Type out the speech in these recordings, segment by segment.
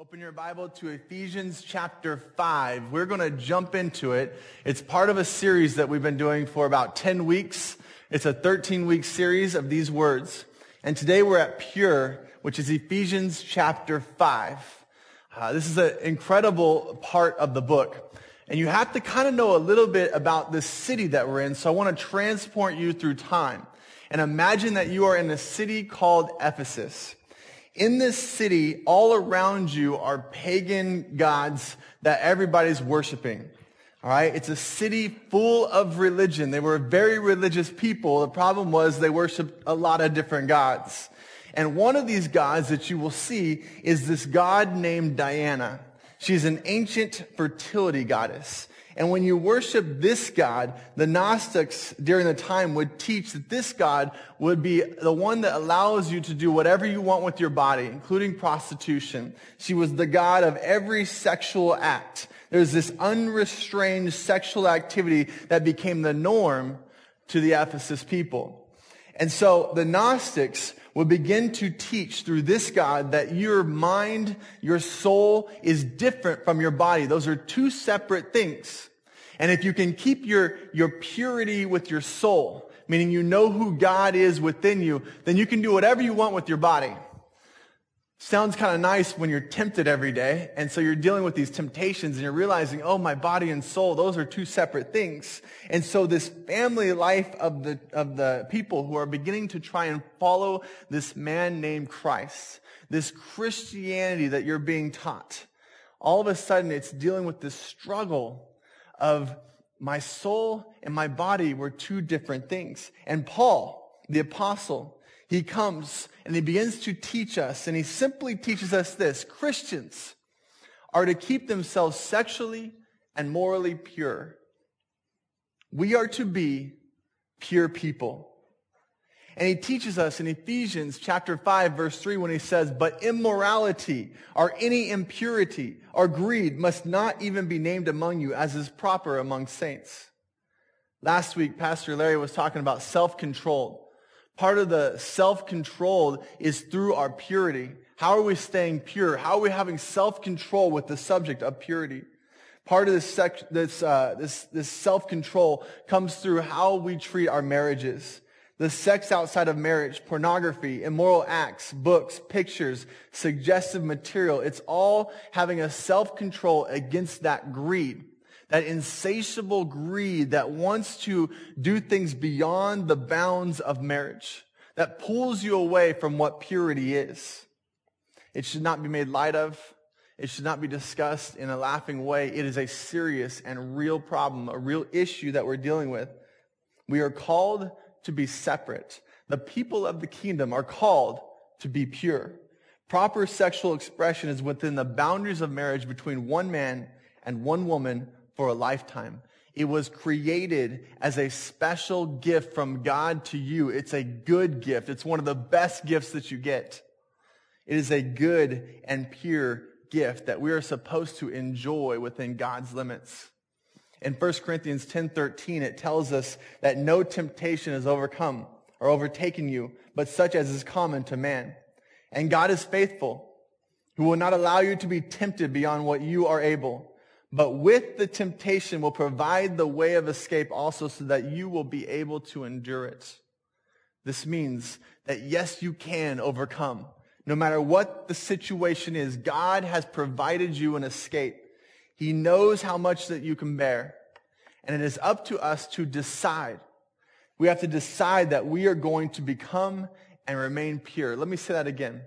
Open your Bible to Ephesians chapter 5. We're going to jump into it. It's part of a series that we've been doing for about 10 weeks. It's a 13 week series of these words. And today we're at Pure, which is Ephesians chapter 5. Uh, this is an incredible part of the book. And you have to kind of know a little bit about the city that we're in. So I want to transport you through time. And imagine that you are in a city called Ephesus. In this city, all around you are pagan gods that everybody's worshiping. All right. It's a city full of religion. They were very religious people. The problem was they worshiped a lot of different gods. And one of these gods that you will see is this god named Diana. She's an ancient fertility goddess. And when you worship this God, the Gnostics during the time would teach that this God would be the one that allows you to do whatever you want with your body, including prostitution. She was the God of every sexual act. There's this unrestrained sexual activity that became the norm to the Ephesus people. And so the Gnostics would begin to teach through this God that your mind, your soul is different from your body. Those are two separate things. And if you can keep your, your purity with your soul, meaning you know who God is within you, then you can do whatever you want with your body. Sounds kind of nice when you're tempted every day. And so you're dealing with these temptations and you're realizing, oh, my body and soul, those are two separate things. And so this family life of the, of the people who are beginning to try and follow this man named Christ, this Christianity that you're being taught, all of a sudden it's dealing with this struggle of my soul and my body were two different things. And Paul, the apostle, he comes and he begins to teach us, and he simply teaches us this Christians are to keep themselves sexually and morally pure. We are to be pure people. And he teaches us in Ephesians chapter 5 verse 3 when he says, but immorality or any impurity or greed must not even be named among you as is proper among saints. Last week, Pastor Larry was talking about self-control. Part of the self-control is through our purity. How are we staying pure? How are we having self-control with the subject of purity? Part of this, sec- this, uh, this, this self-control comes through how we treat our marriages. The sex outside of marriage, pornography, immoral acts, books, pictures, suggestive material. It's all having a self-control against that greed that insatiable greed that wants to do things beyond the bounds of marriage, that pulls you away from what purity is. It should not be made light of. It should not be discussed in a laughing way. It is a serious and real problem, a real issue that we're dealing with. We are called to be separate. The people of the kingdom are called to be pure. Proper sexual expression is within the boundaries of marriage between one man and one woman for a lifetime. It was created as a special gift from God to you. It's a good gift. It's one of the best gifts that you get. It is a good and pure gift that we are supposed to enjoy within God's limits. In 1 Corinthians 10:13 it tells us that no temptation has overcome or overtaken you, but such as is common to man. And God is faithful, who will not allow you to be tempted beyond what you are able but with the temptation will provide the way of escape also so that you will be able to endure it. This means that yes, you can overcome. No matter what the situation is, God has provided you an escape. He knows how much that you can bear. And it is up to us to decide. We have to decide that we are going to become and remain pure. Let me say that again.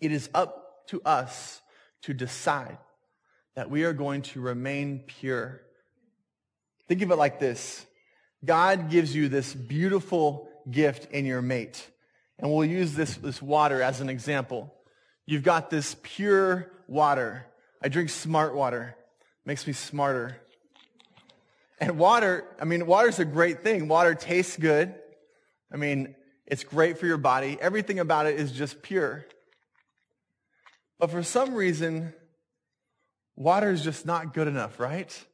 It is up to us to decide that we are going to remain pure. Think of it like this. God gives you this beautiful gift in your mate. And we'll use this, this water as an example. You've got this pure water. I drink smart water. Makes me smarter. And water, I mean, water's a great thing. Water tastes good. I mean, it's great for your body. Everything about it is just pure. But for some reason, water is just not good enough, right?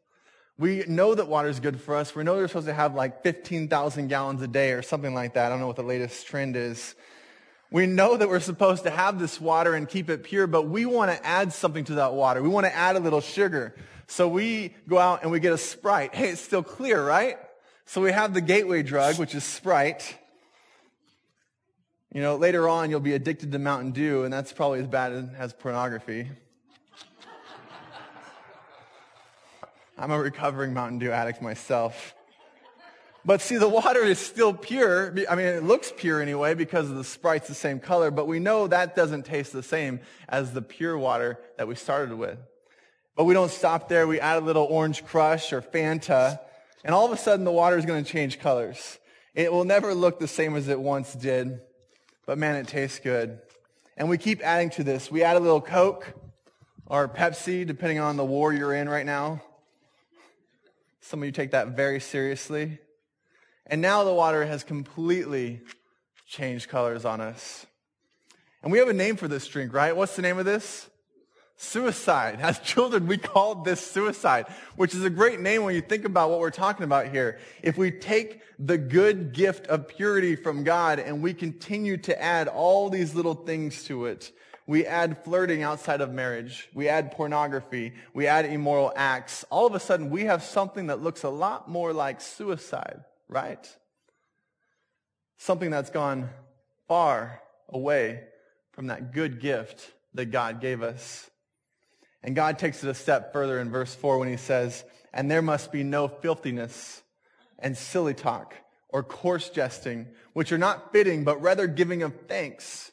We know that water is good for us. We know we're supposed to have like 15,000 gallons a day or something like that. I don't know what the latest trend is. We know that we're supposed to have this water and keep it pure, but we want to add something to that water. We want to add a little sugar. So we go out and we get a Sprite. Hey, it's still clear, right? So we have the gateway drug, which is Sprite. You know, later on you'll be addicted to Mountain Dew, and that's probably as bad as pornography. I'm a recovering Mountain Dew addict myself. But see, the water is still pure. I mean, it looks pure anyway because of the Sprite's the same color, but we know that doesn't taste the same as the pure water that we started with. But we don't stop there. We add a little orange crush or Fanta, and all of a sudden the water is going to change colors. It will never look the same as it once did, but man, it tastes good. And we keep adding to this. We add a little Coke or Pepsi, depending on the war you're in right now. Some of you take that very seriously. And now the water has completely changed colors on us. And we have a name for this drink, right? What's the name of this? Suicide. As children, we called this suicide, which is a great name when you think about what we're talking about here. If we take the good gift of purity from God and we continue to add all these little things to it, we add flirting outside of marriage. We add pornography. We add immoral acts. All of a sudden, we have something that looks a lot more like suicide right? Something that's gone far away from that good gift that God gave us. And God takes it a step further in verse 4 when he says, And there must be no filthiness and silly talk or coarse jesting, which are not fitting, but rather giving of thanks.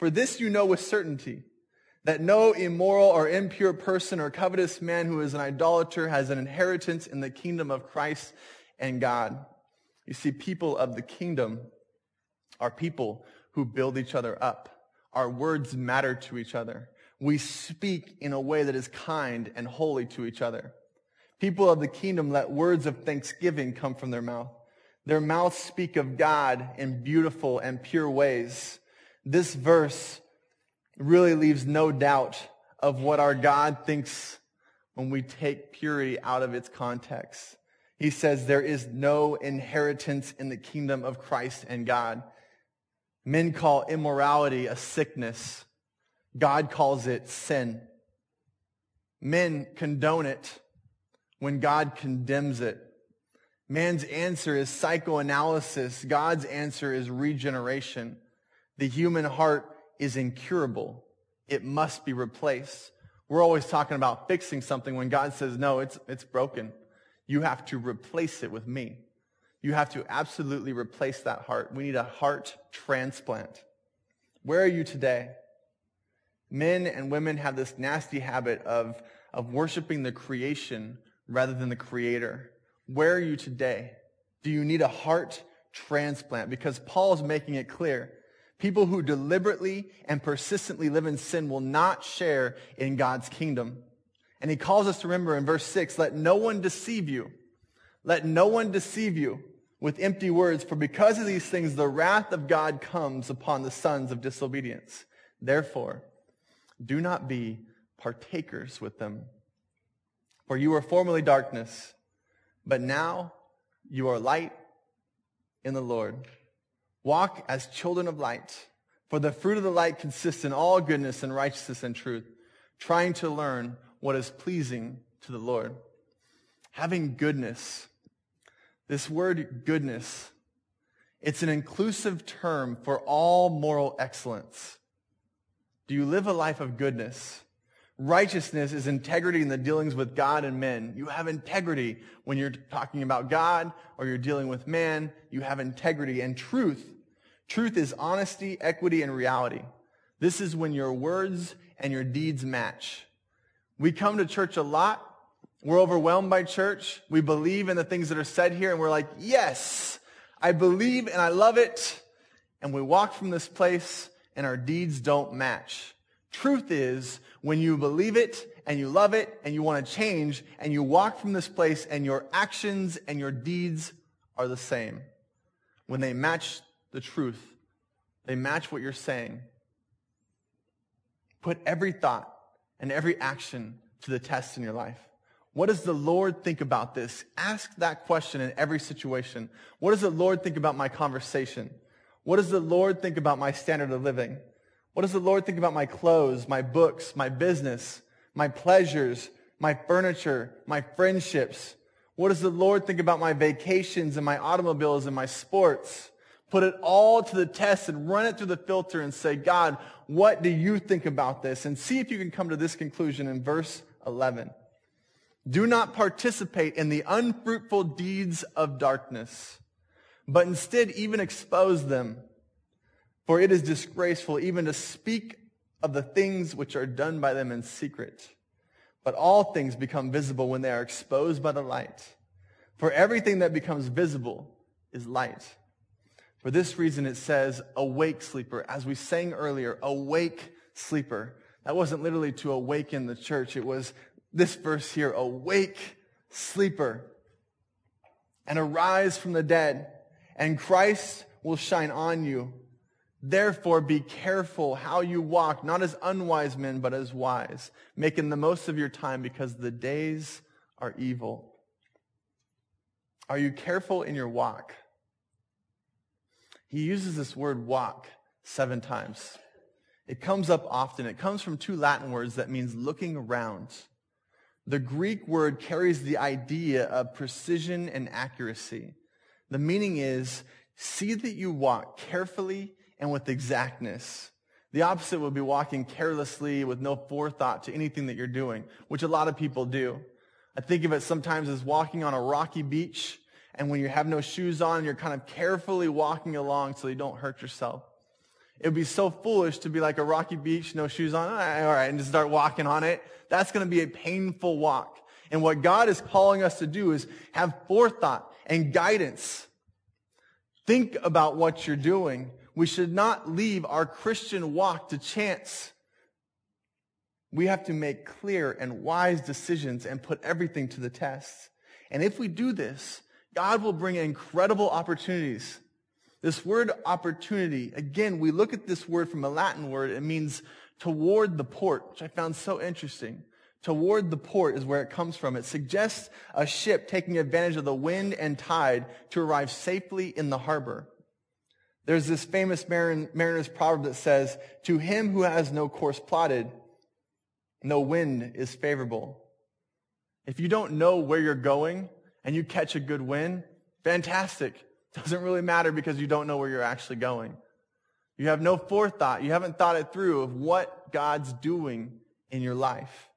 For this you know with certainty, that no immoral or impure person or covetous man who is an idolater has an inheritance in the kingdom of Christ and God. You see, people of the kingdom are people who build each other up. Our words matter to each other. We speak in a way that is kind and holy to each other. People of the kingdom let words of thanksgiving come from their mouth. Their mouths speak of God in beautiful and pure ways. This verse really leaves no doubt of what our God thinks when we take purity out of its context. He says there is no inheritance in the kingdom of Christ and God. Men call immorality a sickness. God calls it sin. Men condone it when God condemns it. Man's answer is psychoanalysis. God's answer is regeneration. The human heart is incurable. It must be replaced. We're always talking about fixing something when God says, no, it's, it's broken. You have to replace it with me. You have to absolutely replace that heart. We need a heart transplant. Where are you today? Men and women have this nasty habit of, of worshiping the creation rather than the creator. Where are you today? Do you need a heart transplant? Because Paul is making it clear. People who deliberately and persistently live in sin will not share in God's kingdom. And he calls us to remember in verse 6 let no one deceive you. Let no one deceive you with empty words, for because of these things the wrath of God comes upon the sons of disobedience. Therefore, do not be partakers with them. For you were formerly darkness, but now you are light in the Lord. Walk as children of light, for the fruit of the light consists in all goodness and righteousness and truth, trying to learn what is pleasing to the Lord. Having goodness. This word goodness, it's an inclusive term for all moral excellence. Do you live a life of goodness? Righteousness is integrity in the dealings with God and men. You have integrity when you're talking about God or you're dealing with man. You have integrity and truth. Truth is honesty, equity, and reality. This is when your words and your deeds match. We come to church a lot. We're overwhelmed by church. We believe in the things that are said here and we're like, yes, I believe and I love it. And we walk from this place and our deeds don't match. Truth is, when you believe it and you love it and you want to change and you walk from this place and your actions and your deeds are the same. When they match the truth, they match what you're saying. Put every thought and every action to the test in your life. What does the Lord think about this? Ask that question in every situation. What does the Lord think about my conversation? What does the Lord think about my standard of living? What does the Lord think about my clothes, my books, my business, my pleasures, my furniture, my friendships? What does the Lord think about my vacations and my automobiles and my sports? Put it all to the test and run it through the filter and say, God, what do you think about this? And see if you can come to this conclusion in verse 11. Do not participate in the unfruitful deeds of darkness, but instead even expose them. For it is disgraceful even to speak of the things which are done by them in secret. But all things become visible when they are exposed by the light. For everything that becomes visible is light. For this reason it says, awake sleeper. As we sang earlier, awake sleeper. That wasn't literally to awaken the church. It was this verse here, awake sleeper and arise from the dead and Christ will shine on you. Therefore, be careful how you walk, not as unwise men, but as wise, making the most of your time because the days are evil. Are you careful in your walk? He uses this word walk seven times. It comes up often. It comes from two Latin words that means looking around. The Greek word carries the idea of precision and accuracy. The meaning is see that you walk carefully and with exactness. The opposite would be walking carelessly with no forethought to anything that you're doing, which a lot of people do. I think of it sometimes as walking on a rocky beach and when you have no shoes on, you're kind of carefully walking along so you don't hurt yourself. It would be so foolish to be like a rocky beach, no shoes on, all right, and just start walking on it. That's going to be a painful walk. And what God is calling us to do is have forethought and guidance. Think about what you're doing. We should not leave our Christian walk to chance. We have to make clear and wise decisions and put everything to the test. And if we do this, God will bring incredible opportunities. This word opportunity, again, we look at this word from a Latin word. It means toward the port, which I found so interesting. Toward the port is where it comes from. It suggests a ship taking advantage of the wind and tide to arrive safely in the harbor. There's this famous mariner's proverb that says, to him who has no course plotted, no wind is favorable. If you don't know where you're going, and you catch a good wind, fantastic. Doesn't really matter because you don't know where you're actually going. You have no forethought. You haven't thought it through of what God's doing in your life.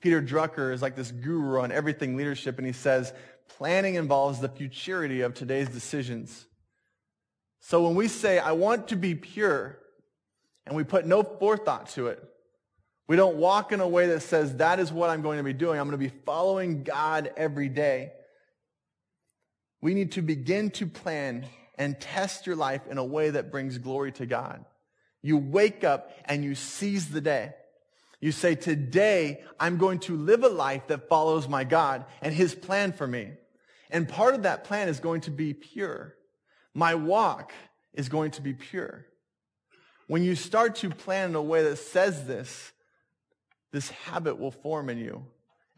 Peter Drucker is like this guru on everything leadership, and he says, planning involves the futurity of today's decisions. So when we say, I want to be pure, and we put no forethought to it, we don't walk in a way that says, that is what I'm going to be doing. I'm going to be following God every day. We need to begin to plan and test your life in a way that brings glory to God. You wake up and you seize the day. You say, today I'm going to live a life that follows my God and his plan for me. And part of that plan is going to be pure. My walk is going to be pure. When you start to plan in a way that says this, this habit will form in you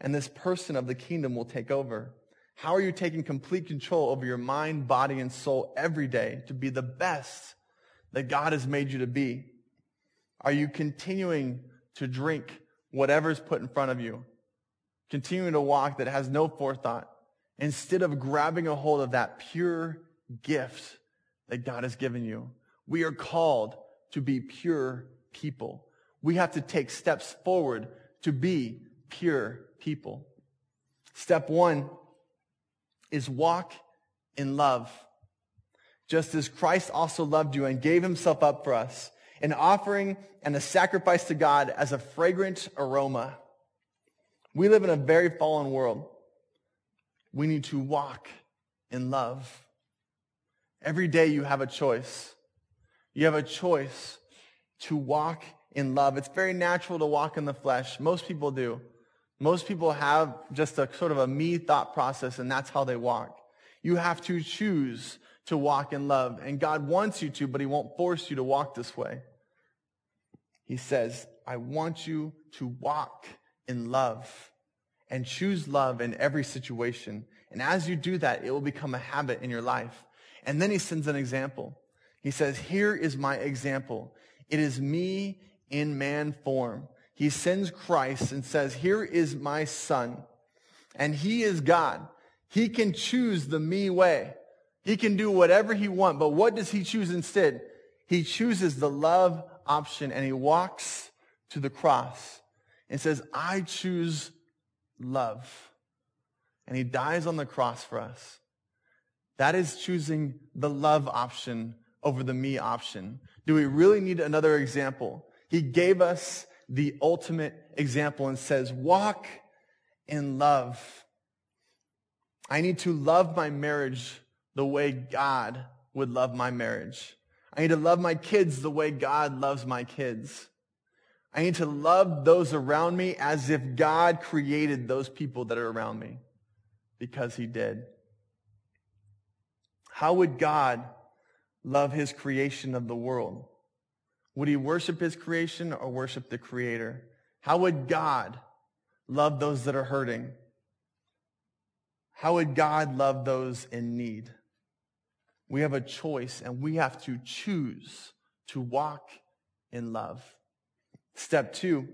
and this person of the kingdom will take over. How are you taking complete control over your mind, body, and soul every day to be the best that God has made you to be? Are you continuing to drink whatever's put in front of you? Continuing to walk that has no forethought instead of grabbing a hold of that pure gift that God has given you? We are called to be pure people. We have to take steps forward to be pure people. Step one, is walk in love. Just as Christ also loved you and gave himself up for us, an offering and a sacrifice to God as a fragrant aroma. We live in a very fallen world. We need to walk in love. Every day you have a choice. You have a choice to walk in love. It's very natural to walk in the flesh. Most people do. Most people have just a sort of a me thought process and that's how they walk. You have to choose to walk in love and God wants you to, but he won't force you to walk this way. He says, I want you to walk in love and choose love in every situation. And as you do that, it will become a habit in your life. And then he sends an example. He says, Here is my example. It is me in man form. He sends Christ and says, Here is my son. And he is God. He can choose the me way. He can do whatever he wants. But what does he choose instead? He chooses the love option and he walks to the cross and says, I choose love. And he dies on the cross for us. That is choosing the love option over the me option. Do we really need another example? He gave us the ultimate example and says, walk in love. I need to love my marriage the way God would love my marriage. I need to love my kids the way God loves my kids. I need to love those around me as if God created those people that are around me because he did. How would God love his creation of the world? Would he worship his creation or worship the creator? How would God love those that are hurting? How would God love those in need? We have a choice and we have to choose to walk in love. Step two,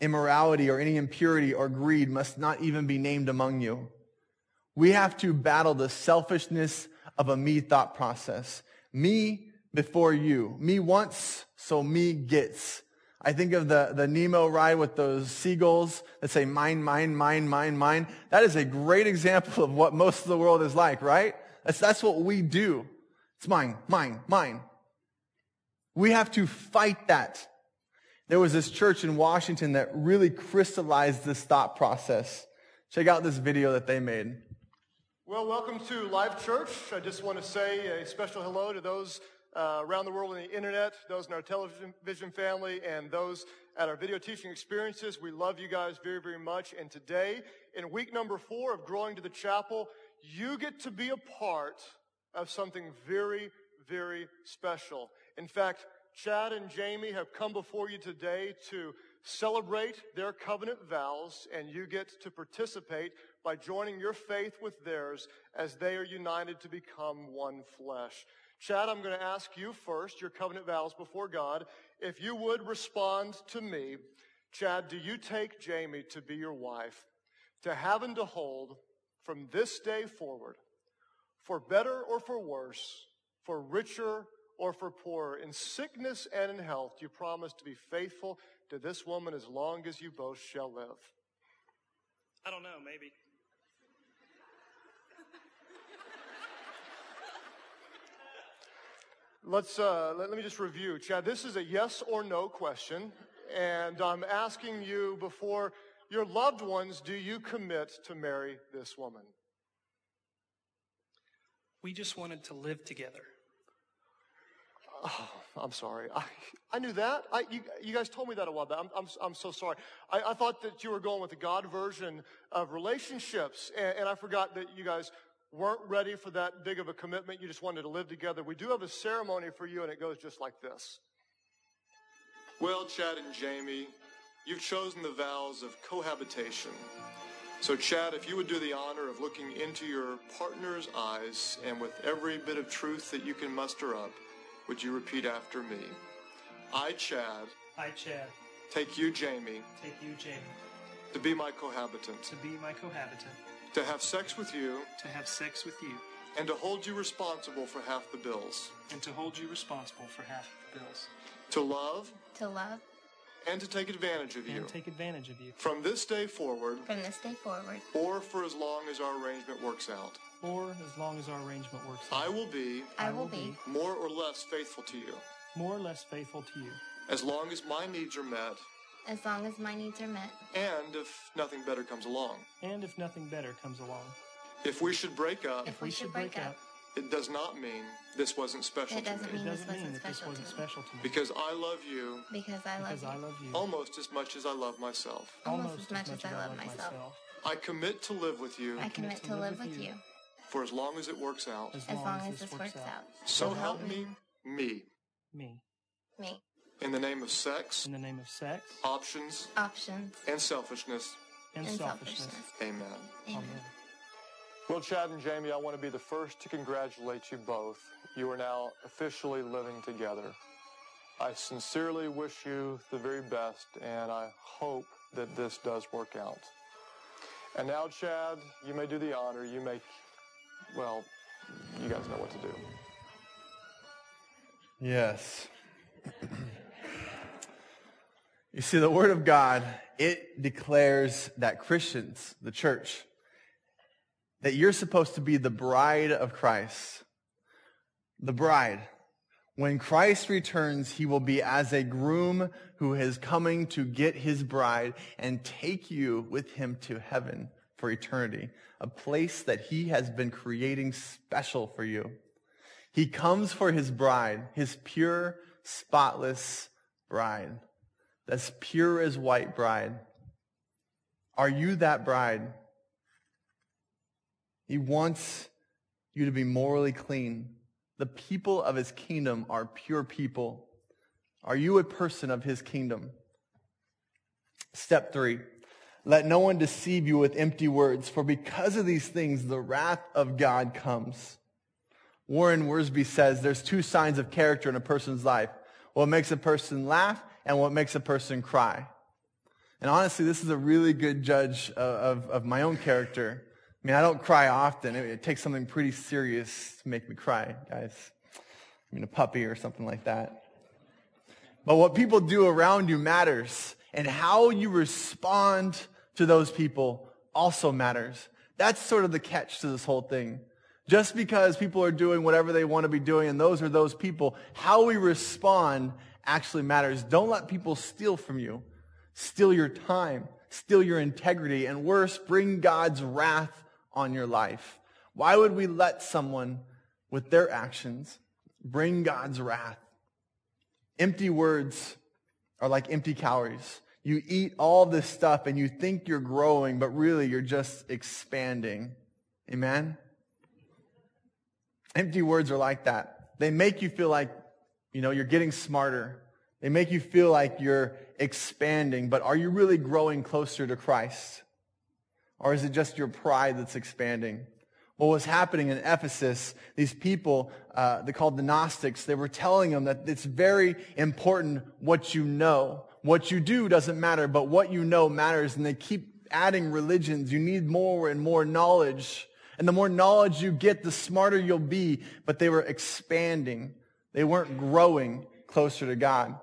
immorality or any impurity or greed must not even be named among you. We have to battle the selfishness of a me thought process. Me before you. Me once, so me gets. I think of the, the Nemo ride with those seagulls that say mine, mine, mine, mine, mine. That is a great example of what most of the world is like, right? That's, that's what we do. It's mine, mine, mine. We have to fight that. There was this church in Washington that really crystallized this thought process. Check out this video that they made. Well, welcome to Life Church. I just want to say a special hello to those uh, around the world on the internet, those in our television family, and those at our video teaching experiences. We love you guys very, very much. And today, in week number four of Growing to the Chapel, you get to be a part of something very, very special. In fact, Chad and Jamie have come before you today to celebrate their covenant vows, and you get to participate by joining your faith with theirs as they are united to become one flesh. Chad, I'm going to ask you first, your covenant vows before God. If you would respond to me, Chad, do you take Jamie to be your wife, to have and to hold from this day forward, for better or for worse, for richer or for poorer, in sickness and in health, you promise to be faithful to this woman as long as you both shall live? I don't know, maybe. Let's uh, let, let, me just review, Chad. This is a yes or no question, and I'm asking you before your loved ones: Do you commit to marry this woman? We just wanted to live together. Oh, I'm sorry. I, I knew that. I, you, you guys told me that a while back. I'm, I'm, I'm so sorry. I, I thought that you were going with the God version of relationships, and, and I forgot that you guys weren't ready for that big of a commitment. You just wanted to live together. We do have a ceremony for you, and it goes just like this. Well, Chad and Jamie, you've chosen the vows of cohabitation. So, Chad, if you would do the honor of looking into your partner's eyes and with every bit of truth that you can muster up, would you repeat after me? I, Chad. I, Chad. Take you, Jamie. Take you, Jamie. To be my cohabitant. To be my cohabitant. To have sex with you. To have sex with you. And to hold you responsible for half the bills. And to hold you responsible for half the bills. To love. To love. And to take advantage of you. and you. take advantage of you. From this day forward. From this day forward. Or for as long as our arrangement works out. Or as long as our arrangement works out. I will be. I will be. More or less faithful to you. More or less faithful to you. As long as my needs are met. As long as my needs are met. And if nothing better comes along. And if nothing better comes along. If we should break up. If we, should break, up. It does not mean this wasn't special It to doesn't me. mean It this doesn't mean wasn't that this special wasn't special to me. Because I love you Because I love Because you. I love you. almost as much as I love myself. Almost as much as I love myself. I commit to live with you I commit to live with you. for as long as it works out. As As long, long as, as this this works out. So help me, me. Me. Me. In the name of sex, In the name of sex options, Options. and selfishness. and, And selfishness. selfishness. Amen. Amen. Well, Chad and Jamie, I want to be the first to congratulate you both. You are now officially living together. I sincerely wish you the very best, and I hope that this does work out. And now, Chad, you may do the honor. You may, well, you guys know what to do. Yes. you see, the Word of God, it declares that Christians, the church, that you're supposed to be the bride of Christ. The bride. When Christ returns, he will be as a groom who is coming to get his bride and take you with him to heaven for eternity, a place that he has been creating special for you. He comes for his bride, his pure, spotless bride. That's pure as white bride. Are you that bride? He wants you to be morally clean. The people of his kingdom are pure people. Are you a person of his kingdom? Step three. Let no one deceive you with empty words, for because of these things, the wrath of God comes. Warren Wiersbe says there's two signs of character in a person's life. What makes a person laugh and what makes a person cry. And honestly, this is a really good judge of, of, of my own character. I mean, I don't cry often. It, it, takes something pretty serious to make me cry, guys. I mean, a puppy or something like that. But what people do around you matters. And how you respond to those people also matters. That's sort of the catch to this whole thing. Just because people are doing whatever they want to be doing, and those are those people, how we respond actually matters. Don't let people steal from you, steal your time, steal your integrity, and worse, bring God's wrath on your life. Why would we let someone with their actions bring God's wrath? Empty words are like empty calories. You eat all this stuff and you think you're growing, but really you're just expanding. Amen? Empty words are like that. They make you feel like, you know, you're getting smarter. They make you feel like you're expanding, but are you really growing closer to Christ? Or is it just your pride that's expanding? What was happening in Ephesus, these people, uh, they called the Gnostics, they were telling them that it's very important what you know. What you do doesn't matter, but what you know matters. And they keep adding religions. You need more and more knowledge. And the more knowledge you get, the smarter you'll be. But they were expanding. They weren't growing closer to God.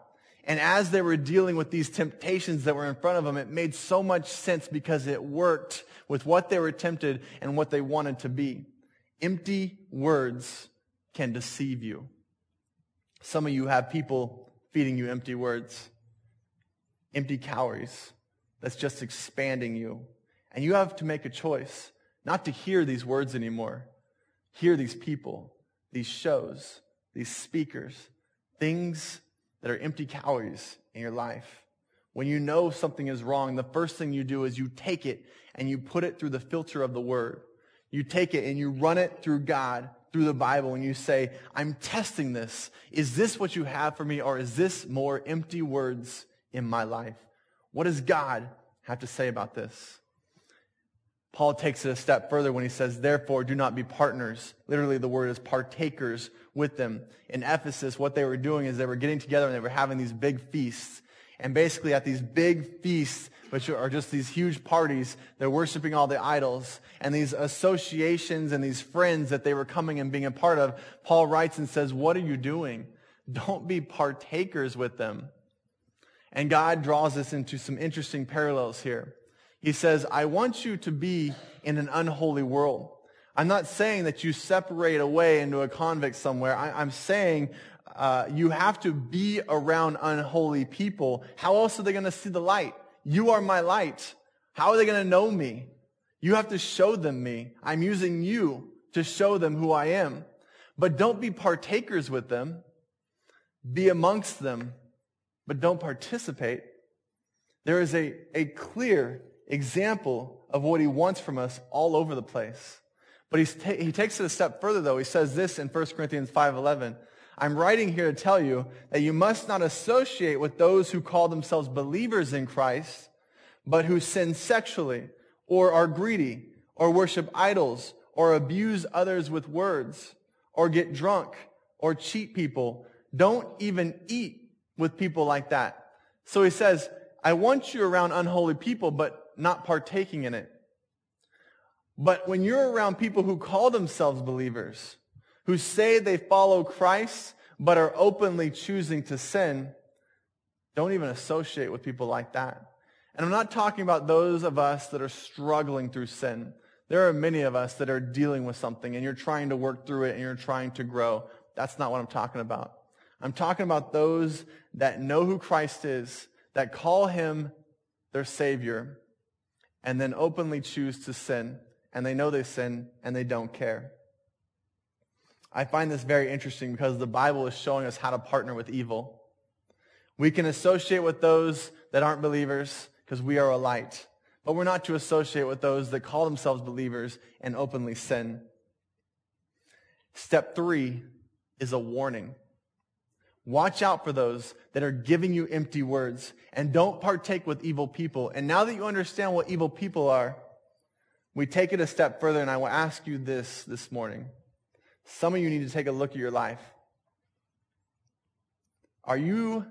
And as they were dealing with these temptations that were in front of them, it made so much sense because it worked with what they were tempted and what they wanted to be. Empty words can deceive you. Some of you have people feeding you empty words, empty calories that's just expanding you. And you have to make a choice not to hear these words anymore. Hear these people, these shows, these speakers, things that are empty calories in your life. When you know something is wrong, the first thing you do is you take it and you put it through the filter of the word. You take it and you run it through God, through the Bible, and you say, I'm testing this. Is this what you have for me, or is this more empty words in my life? What does God have to say about this? Paul takes it a step further when he says, therefore, do not be partners. Literally, the word is partakers with them. In Ephesus, what they were doing is they were getting together and they were having these big feasts. And basically, at these big feasts, which are just these huge parties, they're worshiping all the idols. And these associations and these friends that they were coming and being a part of, Paul writes and says, What are you doing? Don't be partakers with them. And God draws us into some interesting parallels here. He says, I want you to be in an unholy world. I'm not saying that you separate away into a convict somewhere. I, am saying uh, you have to be around unholy people. How else are they going to see the light? You are my light. How are they going to know me? You have to show them me. I'm using you to show them who I am. But don't be partakers with them. Be amongst them, but don't participate. There is a, a clear example of what he wants from us all over the place. But ta- he takes it a step further, though. He says this in 1 Corinthians 5.11. I'm writing here to tell you that you must not associate with those who call themselves believers in Christ, but who sin sexually, or are greedy, or worship idols, or abuse others with words or get drunk or cheat people. Don't even eat with people like that. So he says, I want you around unholy people, but not partaking in it. But when you're around people who call themselves believers, who say they follow Christ, but are openly choosing to sin, don't even associate with people like that. And I'm not talking about those of us that are struggling through sin. There are many of us that are dealing with something and you're trying to work through it and you're trying to grow. That's not what I'm talking about. I'm talking about those that know who Christ is, that call him their Savior, and then openly choose to sin. And they know they sin and they don't care. I find this very interesting because the Bible is showing us how to partner with evil. We can associate with those that aren't believers because we are a light. But we're not to associate with those that call themselves believers and openly sin. Step three is a warning. Watch out for those that are giving you empty words and don't partake with evil people. And now that you understand what evil people are, we take it a step further and I will ask you this this morning. Some of you need to take a look at your life. Are you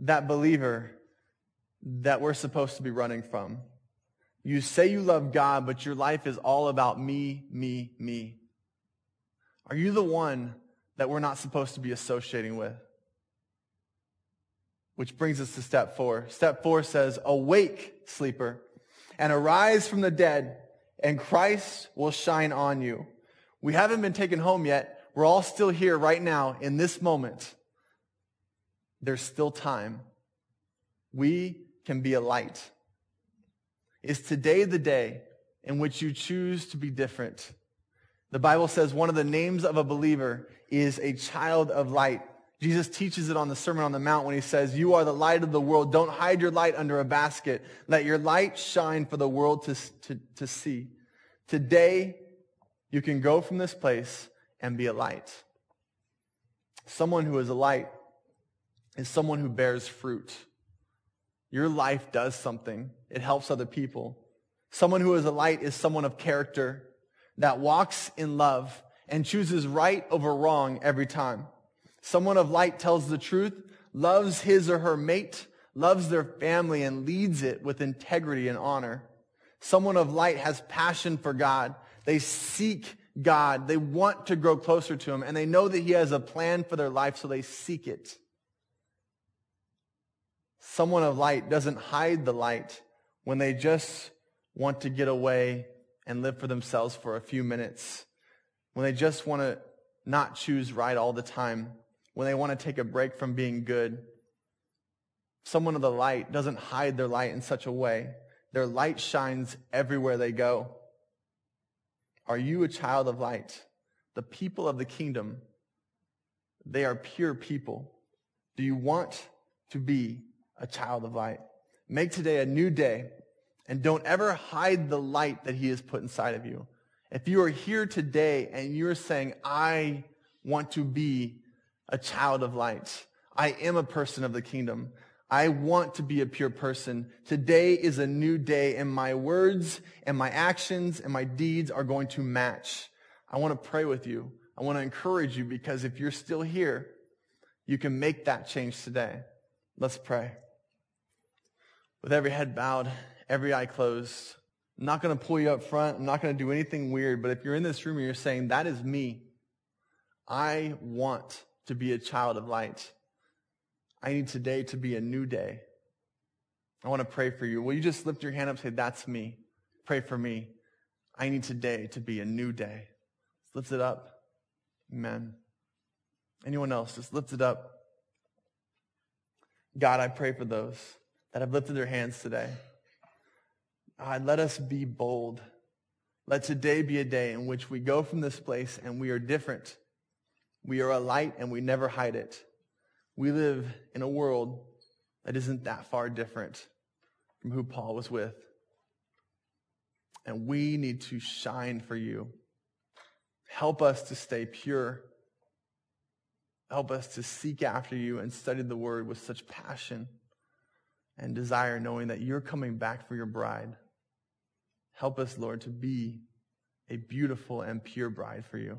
that believer that we're supposed to be running from? You say you love God, but your life is all about me, me, me. Are you the one that we're not supposed to be associating with? Which brings us to step four. Step four says, awake, sleeper, and arise from the dead, and Christ will shine on you. We haven't been taken home yet. We're all still here right now in this moment. There's still time. We can be a light. Is today the day in which you choose to be different? The Bible says one of the names of a believer is a child of light. Jesus teaches it on the Sermon on the Mount when he says, You are the light of the world. Don't hide your light under a basket. Let your light shine for the world to, to, to see. Today, you can go from this place and be a light. Someone who is a light is someone who bears fruit. Your life does something. It helps other people. Someone who is a light is someone of character that walks in love and chooses right over wrong every time. Someone of light tells the truth, loves his or her mate, loves their family, and leads it with integrity and honor. Someone of light has passion for God. They seek God. They want to grow closer to him, and they know that he has a plan for their life, so they seek it. Someone of light doesn't hide the light when they just want to get away and live for themselves for a few minutes, when they just want to not choose right all the time, when they want to take a break from being good. Someone of the light doesn't hide their light in such a way. Their light shines everywhere they go. Are you a child of light? The people of the kingdom, they are pure people. Do you want to be a child of light? Make today a new day and don't ever hide the light that he has put inside of you. If you are here today and you're saying, I want to be a child of light. I am a person of the kingdom. I want to be a pure person. Today is a new day and my words and my actions and my deeds are going to match. I want to pray with you. I want to encourage you because if you're still here, you can make that change today. Let's pray. With every head bowed, every eye closed, I'm not going to pull you up front. I'm not going to do anything weird. But if you're in this room and you're saying, that is me, I want to be a child of light. I need today to be a new day. I want to pray for you. Will you just lift your hand up and say, that's me. Pray for me. I need today to be a new day. Lift it up. Amen. Anyone else? Just lift it up. God, I pray for those that have lifted their hands today. God, let us be bold. Let today be a day in which we go from this place and we are different. We are a light and we never hide it. We live in a world that isn't that far different from who Paul was with. And we need to shine for you. Help us to stay pure. Help us to seek after you and study the word with such passion and desire, knowing that you're coming back for your bride. Help us, Lord, to be a beautiful and pure bride for you.